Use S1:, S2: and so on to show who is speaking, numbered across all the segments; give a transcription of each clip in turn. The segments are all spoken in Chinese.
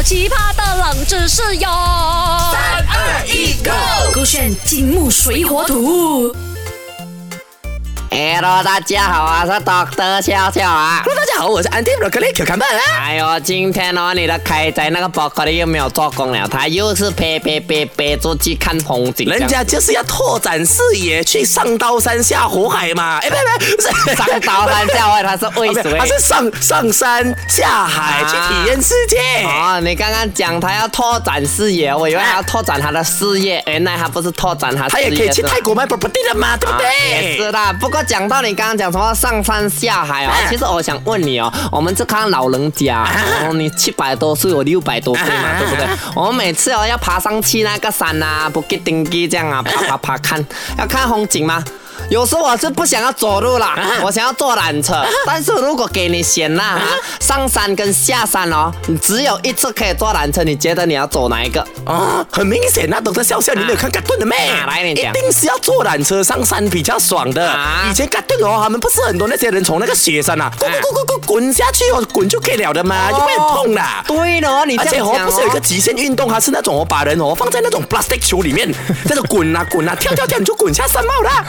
S1: 好奇葩的冷知识哟！三
S2: 二一，Go！
S1: 勾选金木水火土。
S3: Hello，大家好啊，是 Doctor 笑笑啊。
S2: Hello，大家好，我是 Andy Broccoli Q 看板啊。
S3: 哎呦，今天哦，你的开仔那个 Broccoli 又没有做工了，他又是背背背背出去看风景。
S2: 人家就是要拓展视野，去上刀山下火海嘛。哎，不不不，是
S3: 上刀山下海，他是为什么？
S2: 他是上上山下海去体验世界。
S3: 哦，你刚刚讲他要拓展视野，我以为他要拓展他的事业，原来他不是拓展他。
S2: 他也可以去泰国卖 property 的嘛，对不对？
S3: 也是啦。不过讲到你刚刚讲什么上山下海哦，其实我想问你哦，我们这看老人家，哦，你七百多岁，我六百多岁嘛，对不对？我们每次哦要爬上去那个山啊，不给登记这样啊，爬爬爬看，要看风景吗？有时候我是不想要走路啦，我想要坐缆车。但是如果给你选啦，哈，上山跟下山哦，你只有一次可以坐缆车，你觉得你要走哪一个？
S2: 啊，很明显那懂得笑笑，你没有看嘎顿的咩？
S3: 来你讲
S2: 一定是要坐缆车上山比较爽的。
S3: 啊
S2: 以前嘎顿哦，他们不是很多那些人从那个雪山啊，滚滚滚滚滚滚下去哦，滚就可以了的嘛，就不会很痛的。
S3: 对了，你
S2: 而且哦，不是有一个极限运动，它是那种哦，把人哦放在那种 plastic 球里面，在那滚啊滚啊，跳跳跳，你就滚下山帽啦。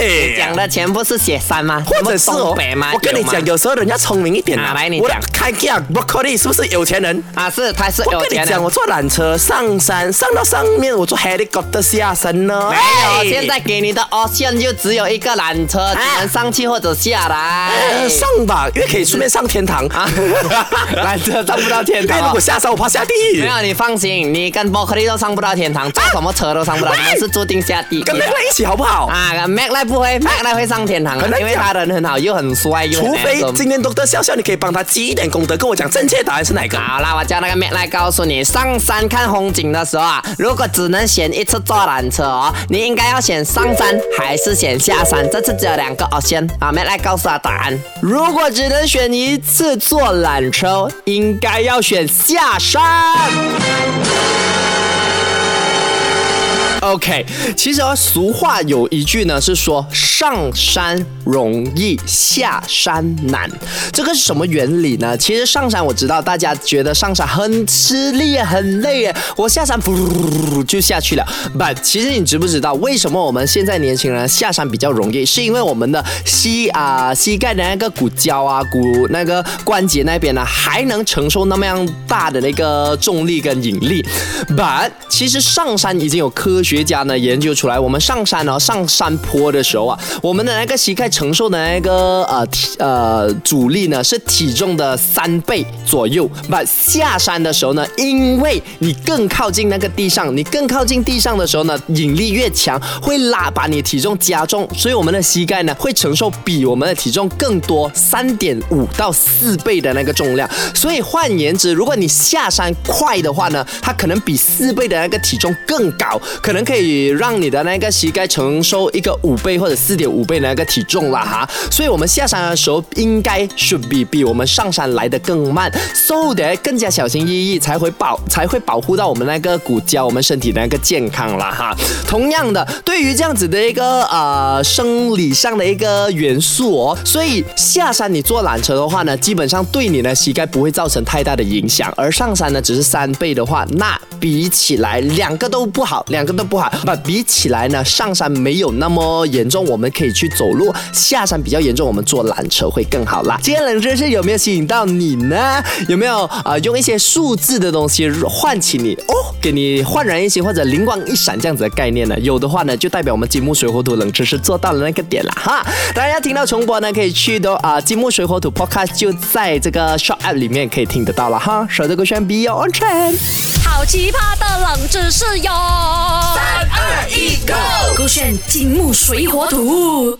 S2: 哎，
S3: 讲的全部是雪山吗？
S2: 或者是
S3: 东北吗？
S2: 我跟你讲，
S3: 有
S2: 时候人家聪明一点
S3: 啊来你讲
S2: 开价 broccoli 是不是有钱人？
S3: 啊，是他是
S2: 我跟你讲，
S3: 有钱的。
S2: 我坐缆车上山，上到上面，我坐 helicopter 下山呢。
S3: 没
S2: 哎
S3: 有，现在给你的 option 就只有一个缆车，只能上去或者下来
S2: 呃。上吧，因为可以顺便上天堂
S3: 啊，缆车上不到天堂
S2: 如果。下山，我怕下地狱。
S3: 没有，你放心，你跟 c k 都上不到天堂，坐什么车都上不到，你们是注定下地狱
S2: 跟
S3: 的
S2: a 一起好不好？
S3: 啊，Mac 赖不会，Mac 赖会上天堂的
S2: 很，难
S3: 因为他人很好，又很帅，又很
S2: 除非今天都得笑笑，你可以帮他积一点功德，跟我讲正确答案是哪个？
S3: 好啦，我叫那个 Mac 来告诉你，上山看风景的时候啊，如果只能选一次坐缆车哦，你应该要选上山还是选下山？这次只有两个 option 啊，Mac 来告诉他答案。如果只能选一次坐缆车，应该要选下山。OK，其实哦，俗话有一句呢，是说上山容易下山难。这个是什么原理呢？其实上山我知道大家觉得上山很吃力、很累耶，我下山噗就下去了。But 其实你知不知道为什么我们现在年轻人下山比较容易？是因为我们的膝啊、膝盖的那个骨胶啊、骨那个关节那边呢，还能承受那么样大的那个重力跟引力。But 其实上山已经有科学学家呢研究出来，我们上山哦上山坡的时候啊，我们的那个膝盖承受的那个呃体呃阻力呢是体重的三倍左右。但下山的时候呢，因为你更靠近那个地上，你更靠近地上的时候呢，引力越强，会拉把你体重加重，所以我们的膝盖呢会承受比我们的体重更多三点五到四倍的那个重量。所以换言之，如果你下山快的话呢，它可能比四倍的那个体重更高，可能可以让你的那个膝盖承受一个五倍或者四点五倍的那个体重了哈。所以我们下山的时候应该 should be 比我们上山来的更慢，so that 更加小心翼翼，才会保才会保护到我们那个骨胶，我们身体的那个健康了哈。同样的，对于这样子的一个呃生理上的一个元素哦，所以下山你坐缆车的话呢，基本上对你的膝盖不会造成太大的影响，而上山呢只是三倍的话，那比起来两个都不好，两个都不好。那，比起来呢，上山没有那么严重，我们可以去走路；下山比较严重，我们坐缆车会更好啦。今天冷知识有没有吸引到你呢？有没有啊、用一些数字的东西唤起你哦，给你焕然一新或者灵光一闪这样子的概念呢？有的话呢，就代表我们金木水火土冷知识做到了那个点了哈。大家听到重播呢，可以去的啊、金木水火土 Podcast 就在这个 Shop App 里面可以听得到了哈。手这个选 Be Your Own Trend。
S1: 好奇葩的冷知识哟！三
S2: 二一，Go！
S1: 勾选金木水火土。